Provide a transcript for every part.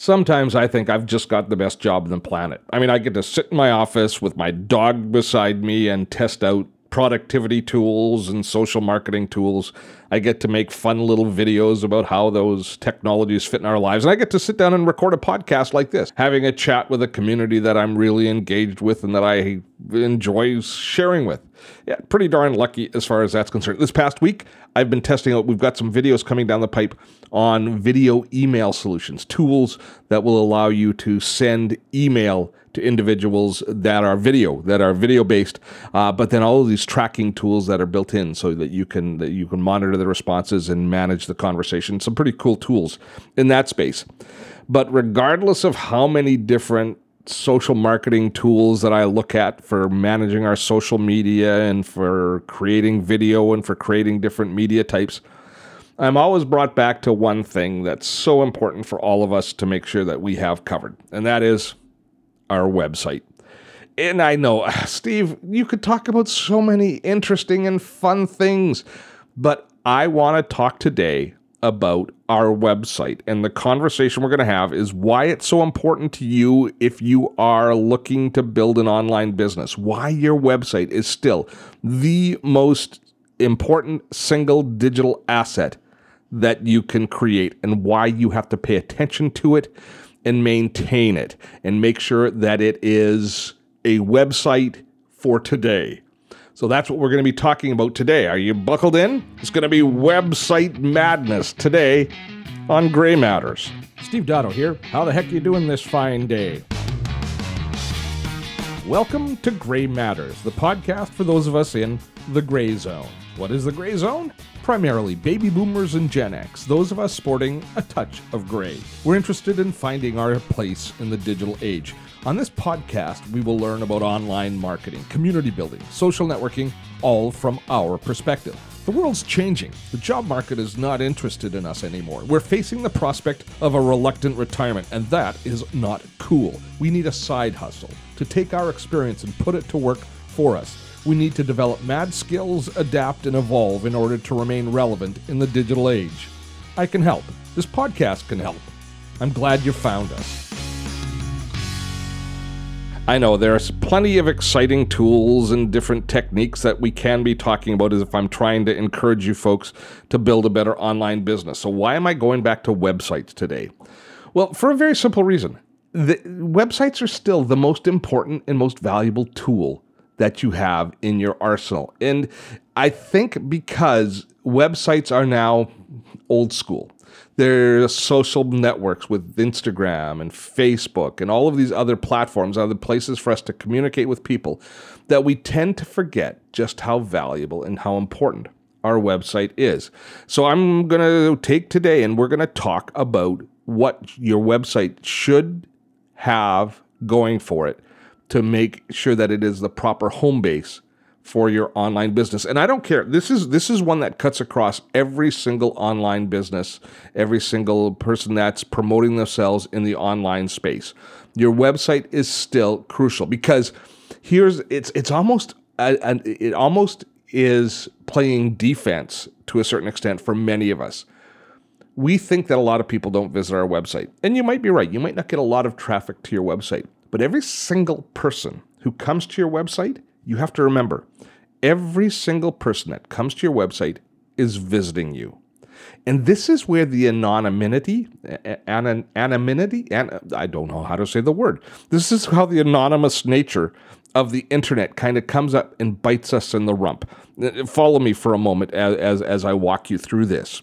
Sometimes I think I've just got the best job on the planet. I mean, I get to sit in my office with my dog beside me and test out productivity tools and social marketing tools. I get to make fun little videos about how those technologies fit in our lives. And I get to sit down and record a podcast like this, having a chat with a community that I'm really engaged with and that I enjoy sharing with. Yeah, pretty darn lucky as far as that's concerned. This past week, I've been testing out, we've got some videos coming down the pipe on video email solutions, tools that will allow you to send email to individuals that are video, that are video based, uh, but then all of these tracking tools that are built in so that you can that you can monitor the responses and manage the conversation. Some pretty cool tools in that space. But regardless of how many different social marketing tools that I look at for managing our social media and for creating video and for creating different media types, I'm always brought back to one thing that's so important for all of us to make sure that we have covered, and that is our website. And I know, Steve, you could talk about so many interesting and fun things, but I want to talk today about our website. And the conversation we're going to have is why it's so important to you if you are looking to build an online business, why your website is still the most important single digital asset that you can create, and why you have to pay attention to it and maintain it and make sure that it is a website for today. So that's what we're going to be talking about today. Are you buckled in? It's going to be website madness today on Gray Matters. Steve Dotto here. How the heck are you doing this fine day? Welcome to Gray Matters, the podcast for those of us in the gray zone. What is the gray zone? Primarily baby boomers and Gen X, those of us sporting a touch of gray. We're interested in finding our place in the digital age. On this podcast, we will learn about online marketing, community building, social networking, all from our perspective. The world's changing. The job market is not interested in us anymore. We're facing the prospect of a reluctant retirement, and that is not cool. We need a side hustle to take our experience and put it to work for us. We need to develop mad skills, adapt, and evolve in order to remain relevant in the digital age. I can help. This podcast can help. I'm glad you found us. I know there's plenty of exciting tools and different techniques that we can be talking about as if I'm trying to encourage you folks to build a better online business. So, why am I going back to websites today? Well, for a very simple reason. The websites are still the most important and most valuable tool that you have in your arsenal. And I think because websites are now old school. There's social networks with Instagram and Facebook and all of these other platforms the places for us to communicate with people that we tend to forget just how valuable and how important our website is. So I'm going to take today and we're going to talk about what your website should have going for it to make sure that it is the proper home base for your online business. And I don't care. This is this is one that cuts across every single online business, every single person that's promoting themselves in the online space. Your website is still crucial because here's it's it's almost uh, and it almost is playing defense to a certain extent for many of us. We think that a lot of people don't visit our website. And you might be right. You might not get a lot of traffic to your website. But every single person who comes to your website you have to remember every single person that comes to your website is visiting you. And this is where the anonymity, anonymity, and I don't know how to say the word. This is how the anonymous nature of the internet kind of comes up and bites us in the rump. Uh, follow me for a moment as, as, as I walk you through this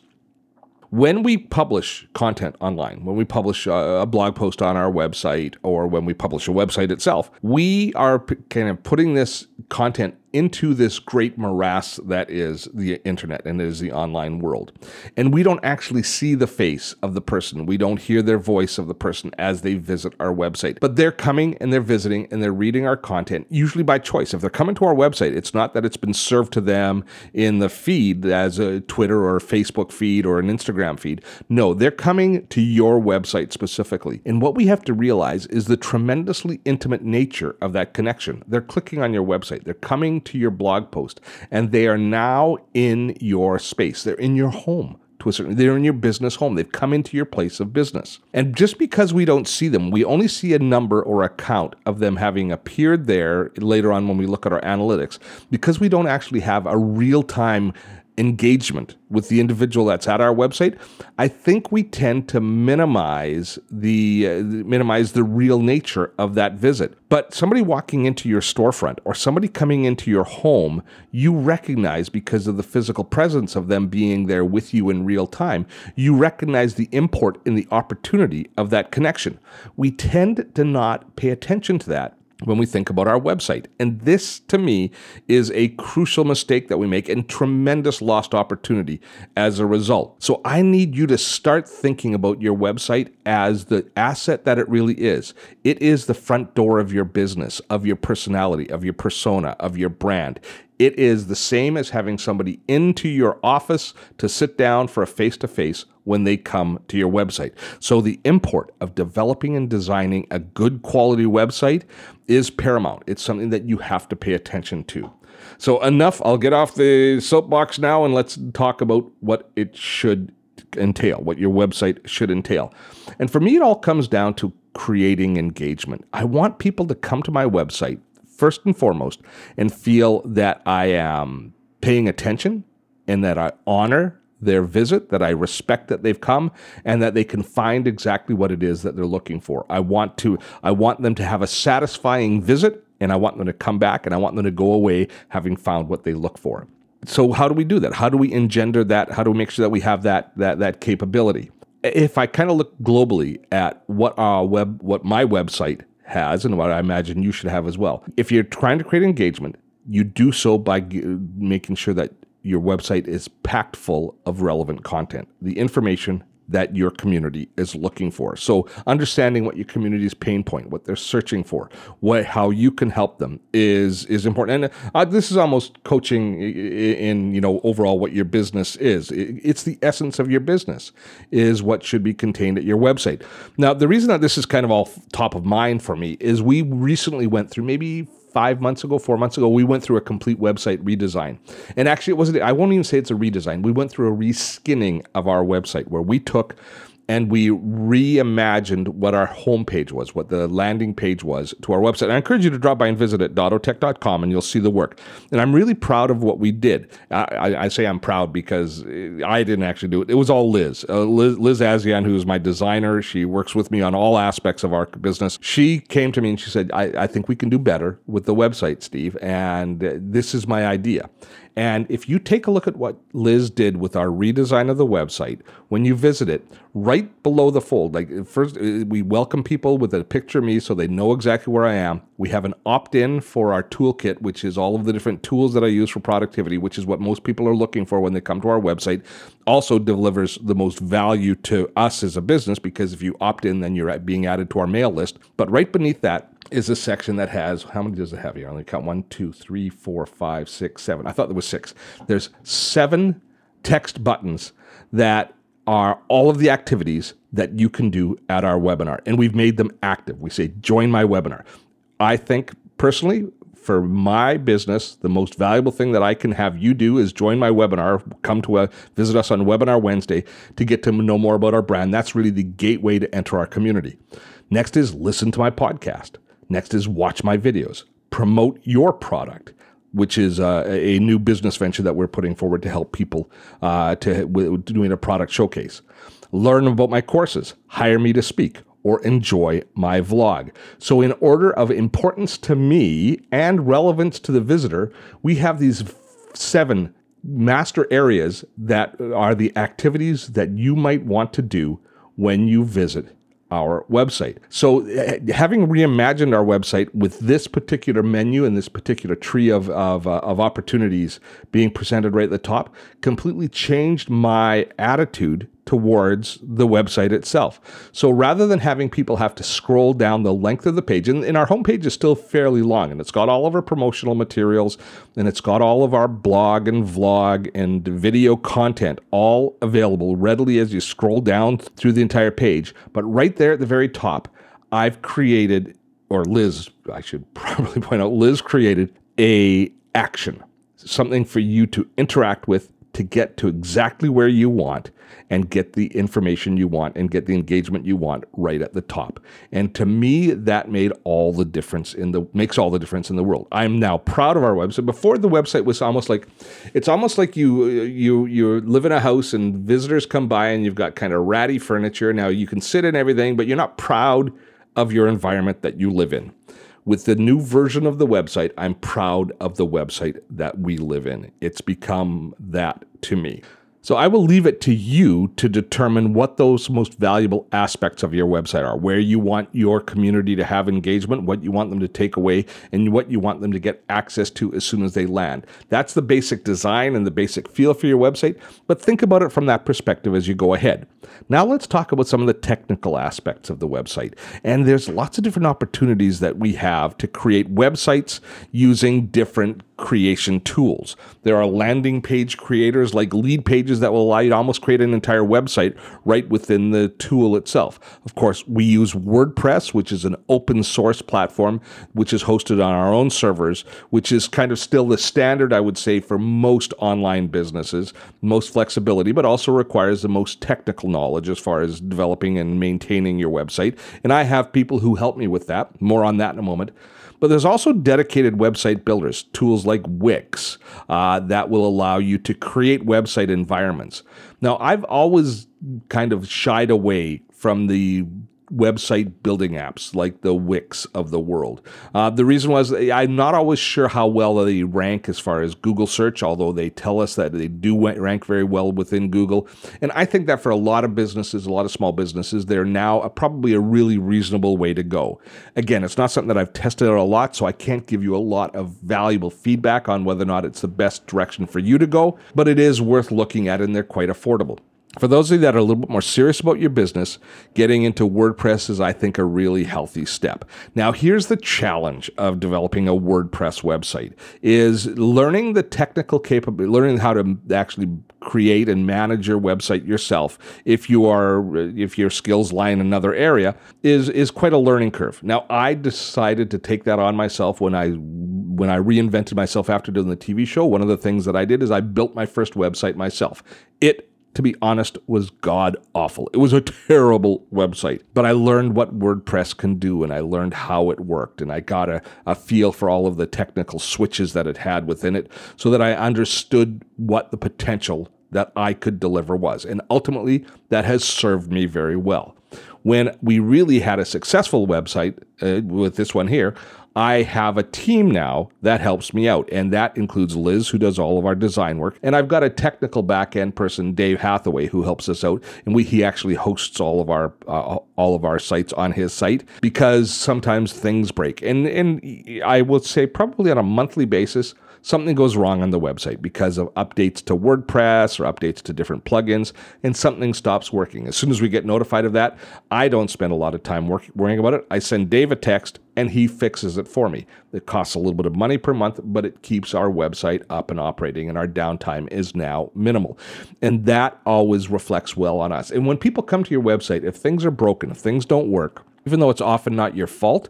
when we publish content online, when we publish a, blog post on our website or when we publish a website itself, we are p- kind of putting this content into this great morass that is the internet and is the online world. And we don't actually see the face of the person. We don't hear their voice of the person as they visit our website. But they're coming and they're visiting and they're reading our content, usually by choice. If they're coming to our website, it's not that it's been served to them in the feed as a Twitter or a Facebook feed or an Instagram feed. No, they're coming to your website specifically. And what we have to realize is the tremendously intimate nature of that connection. They're clicking on your website, they're coming to your blog post, and they are now in your space. They're in your home to a certain they're in your business home. They've come into your place of business. And just because we don't see them, we only see a number or a count of them having appeared there later on when we look at our analytics because we don't actually have a real-time engagement with the individual that's at our website, I think we tend to minimize the uh, minimize the real nature of that visit. But somebody walking into your storefront or somebody coming into your home, you recognize because of the physical presence of them being there with you in real time, you recognize the import and the opportunity of that connection. We tend to not pay attention to that when we think about our website. And this, to me, is a crucial mistake that we make and tremendous lost opportunity as a result. So I need you to start thinking about your website as the asset that it really is. It is the front door of your business, of your personality, of your persona, of your brand. It is the same as having somebody into your office to sit down for a face to face when they come to your website. So, the import of developing and designing a good quality website is paramount. It's something that you have to pay attention to. So, enough. I'll get off the soapbox now and let's talk about what it should entail, what your website should entail. And for me, it all comes down to creating engagement. I want people to come to my website first and foremost and feel that I am paying attention and that I honor their visit, that I respect that they've come and that they can find exactly what it is that they're looking for. I want to I want them to have a satisfying visit and I want them to come back and I want them to go away having found what they look for. So how do we do that? How do we engender that? How do we make sure that we have that that that capability? If I kind of look globally at what our web what my website has and what I imagine you should have as well. If you're trying to create engagement, you do so by g- making sure that your website is packed full of relevant content. The information that your community is looking for. So understanding what your community's pain point, what they're searching for, what how you can help them is is important. And uh, this is almost coaching in you know overall what your business is. It's the essence of your business is what should be contained at your website. Now the reason that this is kind of all top of mind for me is we recently went through maybe five months ago, four months ago, we went through a complete website redesign. And actually, it wasn't, I won't even say it's a redesign. We went through a reskinning of our website where we took and we reimagined what our homepage was, what the landing page was to our website. And I encourage you to drop by and visit at dottotech.com and you'll see the work. And I'm really proud of what we did. I, I, I say I'm proud because I didn't actually do it. It was all Liz. Uh, Liz, Liz Azian, who is my designer, she works with me on all aspects of our business. She came to me and she said, I, I think we can do better with the website, Steve. And this is my idea. And if you take a look at what Liz did with our redesign of the website, when you visit it, right below the fold, like first, uh, we welcome people with a picture of me so they know exactly where I am. We have an opt in for our toolkit, which is all of the different tools that I use for productivity, which is what most people are looking for when they come to our website. Also delivers the most value to us as a business because if you opt in, then you're being added to our mail list. But right beneath that, is a section that has how many does it have here? I only count one, two, three, four, five, six, seven. I thought there was six. There's seven text buttons that are all of the activities that you can do at our webinar, and we've made them active. We say join my webinar. I think personally, for my business, the most valuable thing that I can have you do is join my webinar. Come to a visit us on Webinar Wednesday to get to know more about our brand. That's really the gateway to enter our community. Next is listen to my podcast. Next is watch my videos, promote your product, which is uh, a new business venture that we're putting forward to help people uh, to doing a product showcase. Learn about my courses, hire me to speak, or enjoy my vlog. So, in order of importance to me and relevance to the visitor, we have these seven master areas that are the activities that you might want to do when you visit our website. So, uh, having reimagined our website with this particular menu and this particular tree of, of, uh, of opportunities being presented right at the top completely changed my attitude towards the website itself. So rather than having people have to scroll down the length of the page, and, and, our homepage is still fairly long, and it's got all of our promotional materials, and it's got all of our blog and vlog and video content all available readily as you scroll down through the entire page. But right there at the very top, I've created, or Liz, I should probably point out, Liz created a action, something for you to interact with to get to exactly where you want and get the information you want and get the engagement you want right at the top. And to me, that made all the difference in the makes all the difference in the world. I'm now proud of our website. Before the website was almost like it's almost like you you you live in a house and visitors come by and you've got kind of ratty furniture. Now you can sit in everything, but you're not proud of your environment that you live in. With the new version of the website, I'm proud of the website that we live in. It's become that to me. So I will leave it to you to determine what those most valuable aspects of your website are, where you want your community to have engagement, what you want them to take away, and what you want them to get access to as soon as they land. That's the basic design and the basic feel for your website, but think about it from that perspective as you go ahead. Now let's talk about some of the technical aspects of the website. And there's lots of different opportunities that we have to create websites using different creation tools. There are landing page creators like Leadpages that will allow you to almost create an entire website right within the tool itself. Of course, we use WordPress, which is an open source platform, which is hosted on our own servers, which is kind of still the standard, I would say, for most online businesses, most flexibility, but also requires the most technical knowledge as far as developing and maintaining your website. And I have people who help me with that. More on that in a moment. But there's also dedicated website builders, tools like Wix, uh, that will allow you to create website environments. Now, I've always kind of shied away from the website building apps like the Wix of the world. Uh, the reason was I'm not always sure how well they rank as far as Google search, although they tell us that they do rank very well within Google. And I think that for a lot of businesses, a lot of small businesses, they're now a, probably a really reasonable way to go. Again, it's not something that I've tested out a lot, so I can't give you a lot of valuable feedback on whether or not it's the best direction for you to go, but it is worth looking at and they're quite affordable. For those of you that are a little bit more serious about your business, getting into WordPress is, I think, a really healthy step. Now, here's the challenge of developing a WordPress website is learning the technical capability, learning how to actually create and manage your website yourself if you are if your skills lie in another area is is quite a learning curve. Now, I decided to take that on myself when I when I reinvented myself after doing the TV show. One of the things that I did is I built my first website myself. It to be honest, was god awful. It was a terrible website. But I learned what WordPress can do and I learned how it worked. And I got a, a feel for all of the technical switches that it had within it so that I understood what the potential that I could deliver was. And ultimately, that has served me very well. When we really had a successful website uh, with this one here, I have a team now that helps me out, and that includes Liz, who does all of our design work, and I've got a technical back end person, Dave Hathaway, who helps us out, and we he actually hosts all of our uh, all of our sites on his site because sometimes things break, and and I would say probably on a monthly basis something goes wrong on the website because of updates to WordPress or updates to different plugins, and something stops working. As soon as we get notified of that, I don't spend a lot of time work, worrying about it. I send Dave a text and he fixes it for me. It costs a little bit of money per month, but it keeps our website up and operating, and our downtime is now minimal. And that always reflects well on us. And when people come to your website, if things are broken, if things don't work, even though it's often not your fault,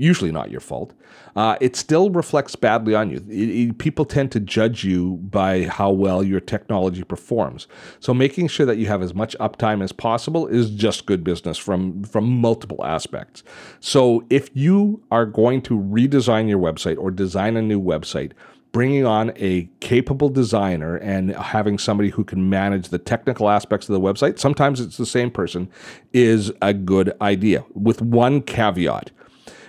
usually not your fault, uh, it still reflects badly on you. It, it, people tend to judge you by how well your technology performs. So making sure that you have as much uptime as possible is just good business from from multiple aspects. So if you are going to redesign your website or design a new website, bringing on a capable designer and having somebody who can manage the technical aspects of the website, sometimes it's the same person, is a good idea. With one caveat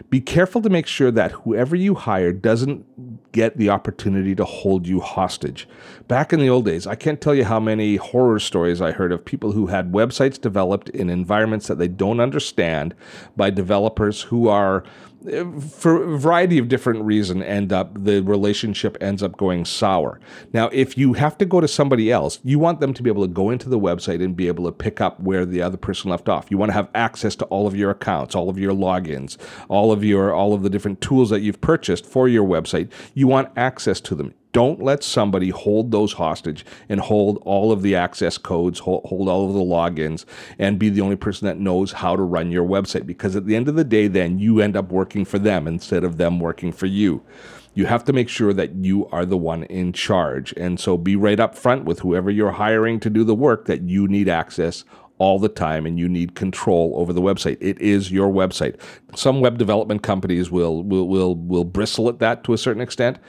be careful to make sure that whoever you hire doesn't get the opportunity to hold you hostage. Back in the old days, I can't tell you how many horror stories I heard of people who had websites developed in environments that they don't understand by developers who are for a variety of different reasons end up the relationship ends up going sour. Now if you have to go to somebody else you want them to be able to go into the website and be able to pick up where the other person left off. You want to have access to all of your accounts all of your logins all of your all of the different tools that you've purchased for your website. You want access to them don't let somebody hold those hostage and hold all of the access codes, hold, hold, all of the logins, and be the only person that knows how to run your website. Because at the end of the day, then you end up working for them instead of them working for you. You have to make sure that you are the one in charge. And so be right up front with whoever you're hiring to do the work that you need access all the time and you need control over the website. It is your website. Some web development companies will will will will bristle at that to a certain extent,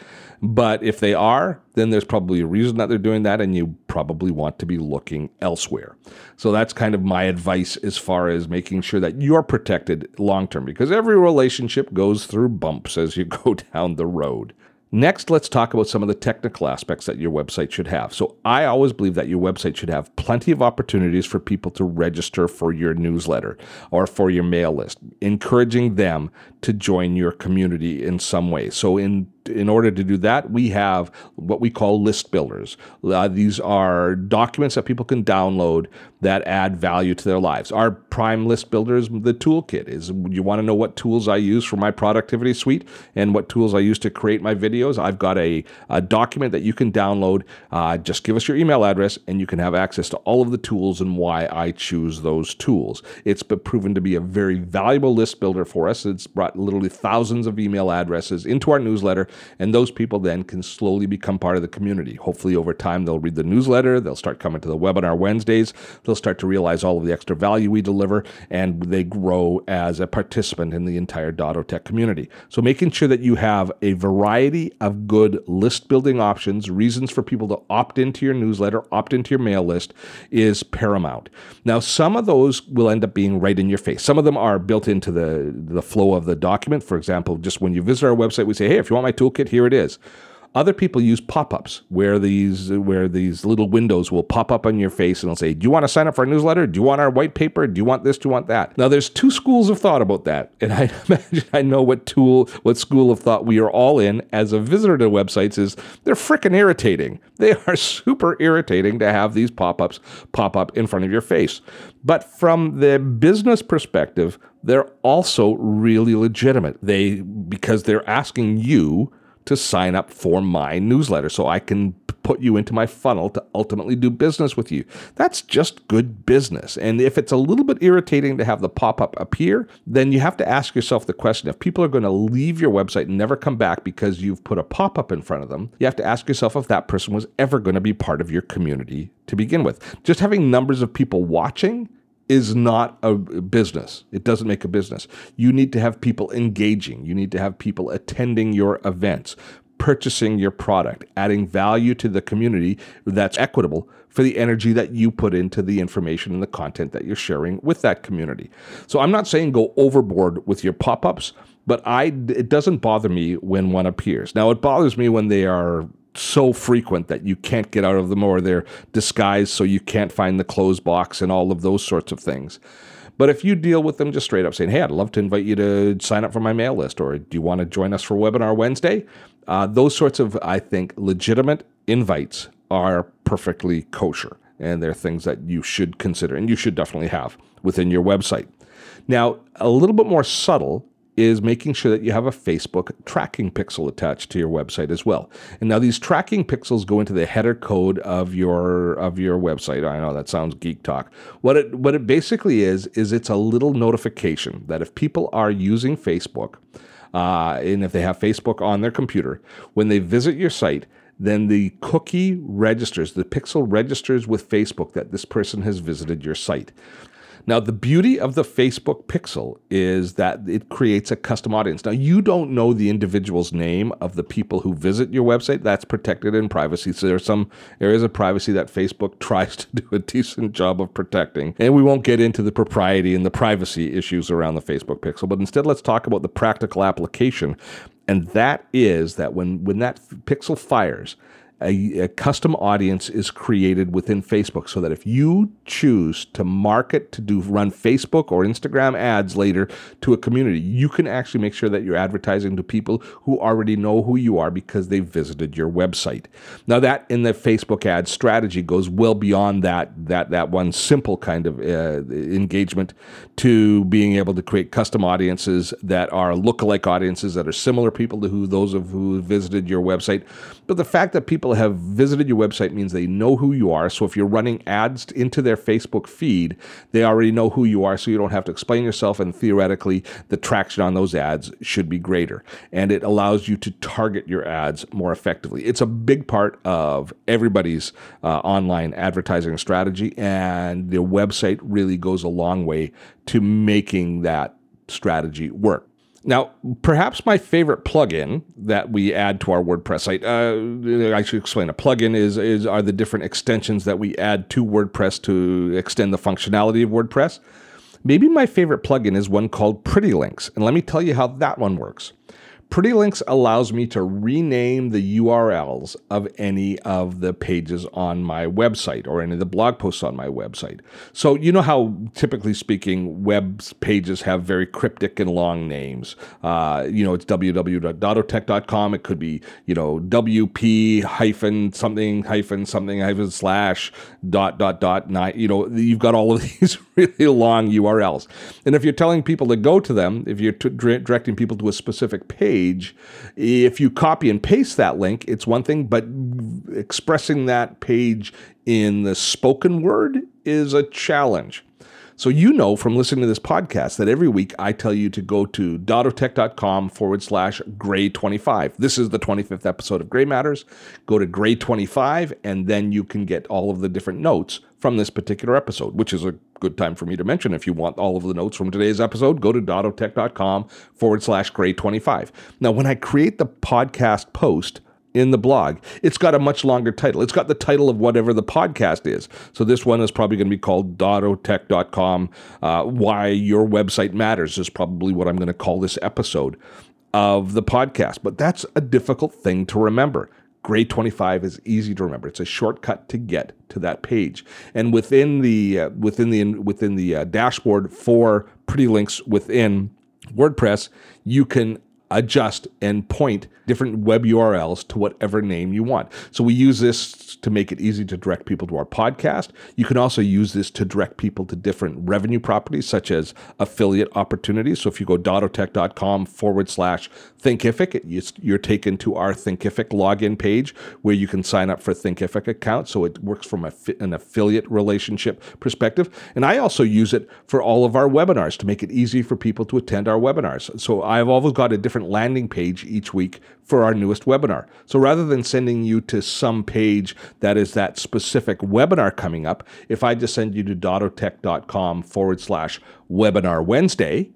but if they are, then there's probably a reason that they're doing that and you probably want to be looking elsewhere. So that's kind of my advice as far as making sure that you're protected long term because every relationship goes through bumps as you go down the road. Next, let's talk about some of the technical aspects that your website should have. So, I always believe that your website should have plenty of opportunities for people to register for your newsletter or for your mail list, encouraging them to join your community in some way. So, in in order to do that, we have what we call list builders. Uh, these are documents that people can download that add value to their lives. Our prime list builder is the toolkit. Is you want to know what tools I use for my productivity suite and what tools I use to create my videos? I've got a, a document that you can download. Uh, just give us your email address and you can have access to all of the tools and why I choose those tools. It's been proven to be a very valuable list builder for us. It's brought literally thousands of email addresses into our newsletter and those people then can slowly become part of the community. Hopefully, over time, they'll read the newsletter, they'll start coming to the webinar Wednesdays, they'll start to realize all of the extra value we deliver, and they grow as a participant in the entire Dotto Tech community. So, making sure that you have a variety of good list building options, reasons for people to opt into your newsletter, opt into your mail list is paramount. Now, some of those will end up being right in your face. Some of them are built into the, the flow of the document. For example, just when you visit our website, we say, hey, if you want my toolkit, here it is. Other people use pop-ups where these where these little windows will pop up on your face and they'll say, "Do you want to sign up for our newsletter? Do you want our white paper? Do you want this? Do you want that?" Now, there's two schools of thought about that, and I imagine I know what tool, what school of thought we are all in as a visitor to websites is they're freaking irritating. They are super irritating to have these pop-ups pop up in front of your face. But from the business perspective, they're also really legitimate. They because they're asking you to sign up for my newsletter so I can put you into my funnel to ultimately do business with you. That's just good business. And if it's a little bit irritating to have the pop up appear, then you have to ask yourself the question if people are going to leave your website and never come back because you've put a pop up in front of them, you have to ask yourself if that person was ever going to be part of your community to begin with. Just having numbers of people watching is not a business. It doesn't make a business. You need to have people engaging. You need to have people attending your events, purchasing your product, adding value to the community that's equitable for the energy that you put into the information and the content that you're sharing with that community. So I'm not saying go overboard with your pop-ups, but I it doesn't bother me when one appears. Now it bothers me when they are so frequent that you can't get out of them or they're disguised so you can't find the close box and all of those sorts of things. But if you deal with them just straight up saying, hey, I'd love to invite you to sign up for my mail list, or do you want to join us for Webinar Wednesday? Uh, those sorts of, I think, legitimate invites are perfectly kosher. And they're things that you should consider and you should definitely have within your website. Now, a little bit more subtle is making sure that you have a Facebook tracking pixel attached to your website as well. And now these tracking pixels go into the header code of your of your website. I know that sounds geek talk. What it what it basically is is it's a little notification that if people are using Facebook, uh, and if they have Facebook on their computer, when they visit your site, then the cookie registers, the pixel registers with Facebook that this person has visited your site. Now, the beauty of the Facebook pixel is that it creates a custom audience. Now, you don't know the individual's name of the people who visit your website. That's protected in privacy. So, there's some areas of privacy that Facebook tries to do a decent job of protecting. And we won't get into the propriety and the privacy issues around the Facebook pixel, but instead, let's talk about the practical application. And that is that when, when that pixel fires, a, a, custom audience is created within Facebook so that if you choose to market to do run Facebook or Instagram ads later to a community, you can actually make sure that you're advertising to people who already know who you are because they visited your website. Now that in the Facebook ad strategy goes well beyond that that that one simple kind of uh, engagement to being able to create custom audiences that are lookalike audiences that are similar people to who those of who visited your website. But the fact that people people have visited your website means they know who you are. So if you're running ads into their Facebook feed, they already know who you are, so you don't have to explain yourself. And theoretically, the traction on those ads should be greater. And it allows you to target your ads more effectively. It's a big part of everybody's uh, online advertising strategy, and the website really goes a long way to making that strategy work. Now, perhaps my favorite plugin that we add to our WordPress site, uh, I should explain. A plugin is, is are the different extensions that we add to WordPress to extend the functionality of WordPress. Maybe my favorite plugin is one called Pretty Links, and let me tell you how that one works. Pretty Links allows me to rename the URLs of any of the pages on my website or any of the blog posts on my website. So, you know how, typically speaking, web pages have very cryptic and long names. Uh, you know, it's www.dottotech.com. It could be, you know, WP hyphen something hyphen something hyphen slash dot dot dot nine. You know, you've got all of these really long URLs. And if you're telling people to go to them, if you're t- directing people to a specific page, if you copy and paste that link, it's one thing, but expressing that page in the spoken word is a challenge. So you know from listening to this podcast that every week I tell you to go to dottotech.com forward slash gray 25. This is the 25th episode of Gray Matters. Go to gray 25 and then you can get all of the different notes from this particular episode, which is a good time for me to mention. If you want all of the notes from today's episode, go to dottotech.com forward slash gray 25. Now, when I create the podcast post, in the blog. It's got a much longer title. It's got the title of whatever the podcast is. So this one is probably going to be called dottotech.com. Uh, Why Your Website Matters is probably what I'm going to call this episode of the podcast. But that's a difficult thing to remember. Gray 25 is easy to remember. It's a shortcut to get to that page. And within the uh, within the within the uh, dashboard for Pretty Links within WordPress, you can adjust and point different web URLs to whatever name you want. So we use this to make it easy to direct people to our podcast. You can also use this to direct people to different revenue properties such as affiliate opportunities. So if you go dottotech.com forward slash Thinkific, you're taken to our Thinkific login page where you can sign up for Thinkific account. So it works from an affiliate relationship perspective. And I also use it for all of our webinars to make it easy for people to attend our webinars. So I've always got a different landing page each week for our newest webinar. So rather than sending you to some page that is that specific webinar coming up, if I just send you to dottotech.com forward slash webinar Wednesday,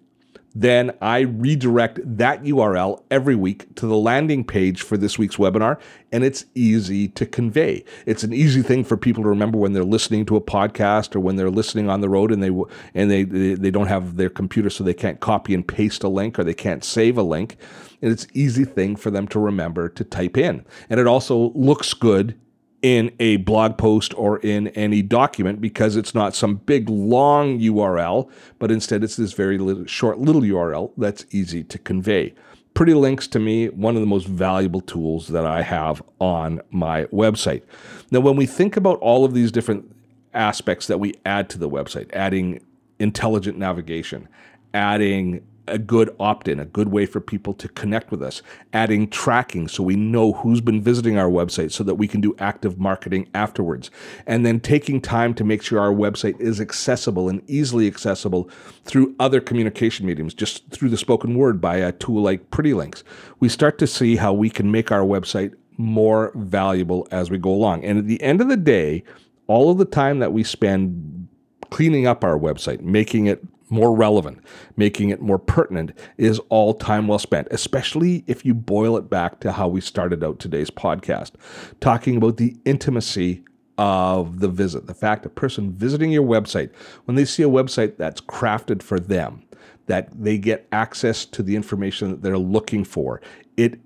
then I redirect that URL every week to the landing page for this week's webinar, and it's easy to convey. It's an easy thing for people to remember when they're listening to a podcast or when they're listening on the road and they and they they don't have their computer so they can't copy and paste a link or they can't save a link. And it's easy thing for them to remember to type in. And it also looks good in a blog post or in any document because it's not some big long URL, but instead it's this very little, short little URL that's easy to convey. Pretty Links to me, one of the most valuable tools that I have on my website. Now, when we think about all of these different aspects that we add to the website, adding intelligent navigation, adding a good opt in, a good way for people to connect with us, adding tracking so we know who's been visiting our website so that we can do active marketing afterwards, and then taking time to make sure our website is accessible and easily accessible through other communication mediums, just through the spoken word by a tool like Pretty Links. We start to see how we can make our website more valuable as we go along. And at the end of the day, all of the time that we spend cleaning up our website, making it more relevant, making it more pertinent, is all time well spent, especially if you boil it back to how we started out today's podcast, talking about the intimacy of the visit. The fact a person visiting your website, when they see a website that's crafted for them, that they get access to the information that they're looking for, it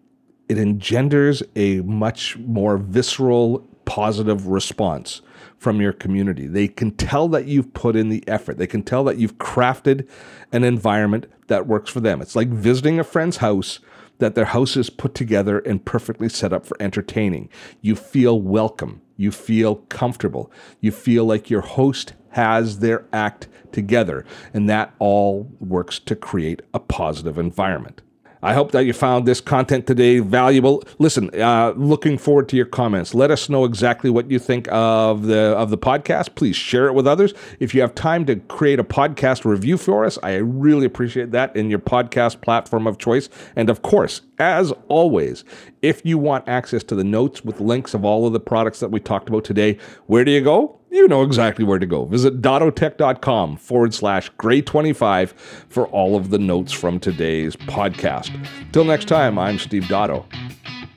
it engenders a much more visceral, positive response from your community. They can tell that you've put in the effort. They can tell that you've crafted an environment that works for them. It's like visiting a friend's house that their house is put together and perfectly set up for entertaining. You feel welcome. You feel comfortable. You feel like your host has their act together. And that all works to create a positive environment. I hope that you found this content today valuable. Listen, uh, looking forward to your comments. Let us know exactly what you think of the of the podcast. Please share it with others. If you have time to create a podcast review for us, I really appreciate that in your podcast platform of choice. And of course, as always, if you want access to the notes with links of all of the products that we talked about today, where do you go? you know exactly where to go. Visit dottotech.com forward slash gray25 for all of the notes from today's podcast. Till next time, I'm Steve Dotto.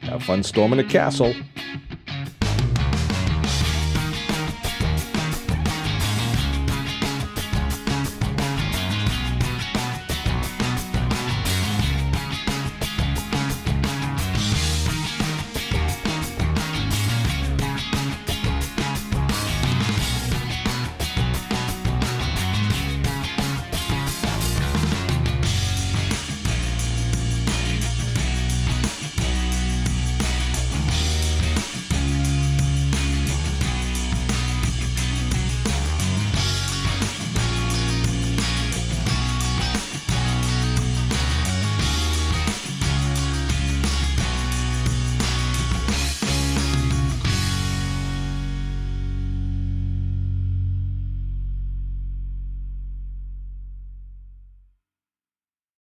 Have fun storming a castle.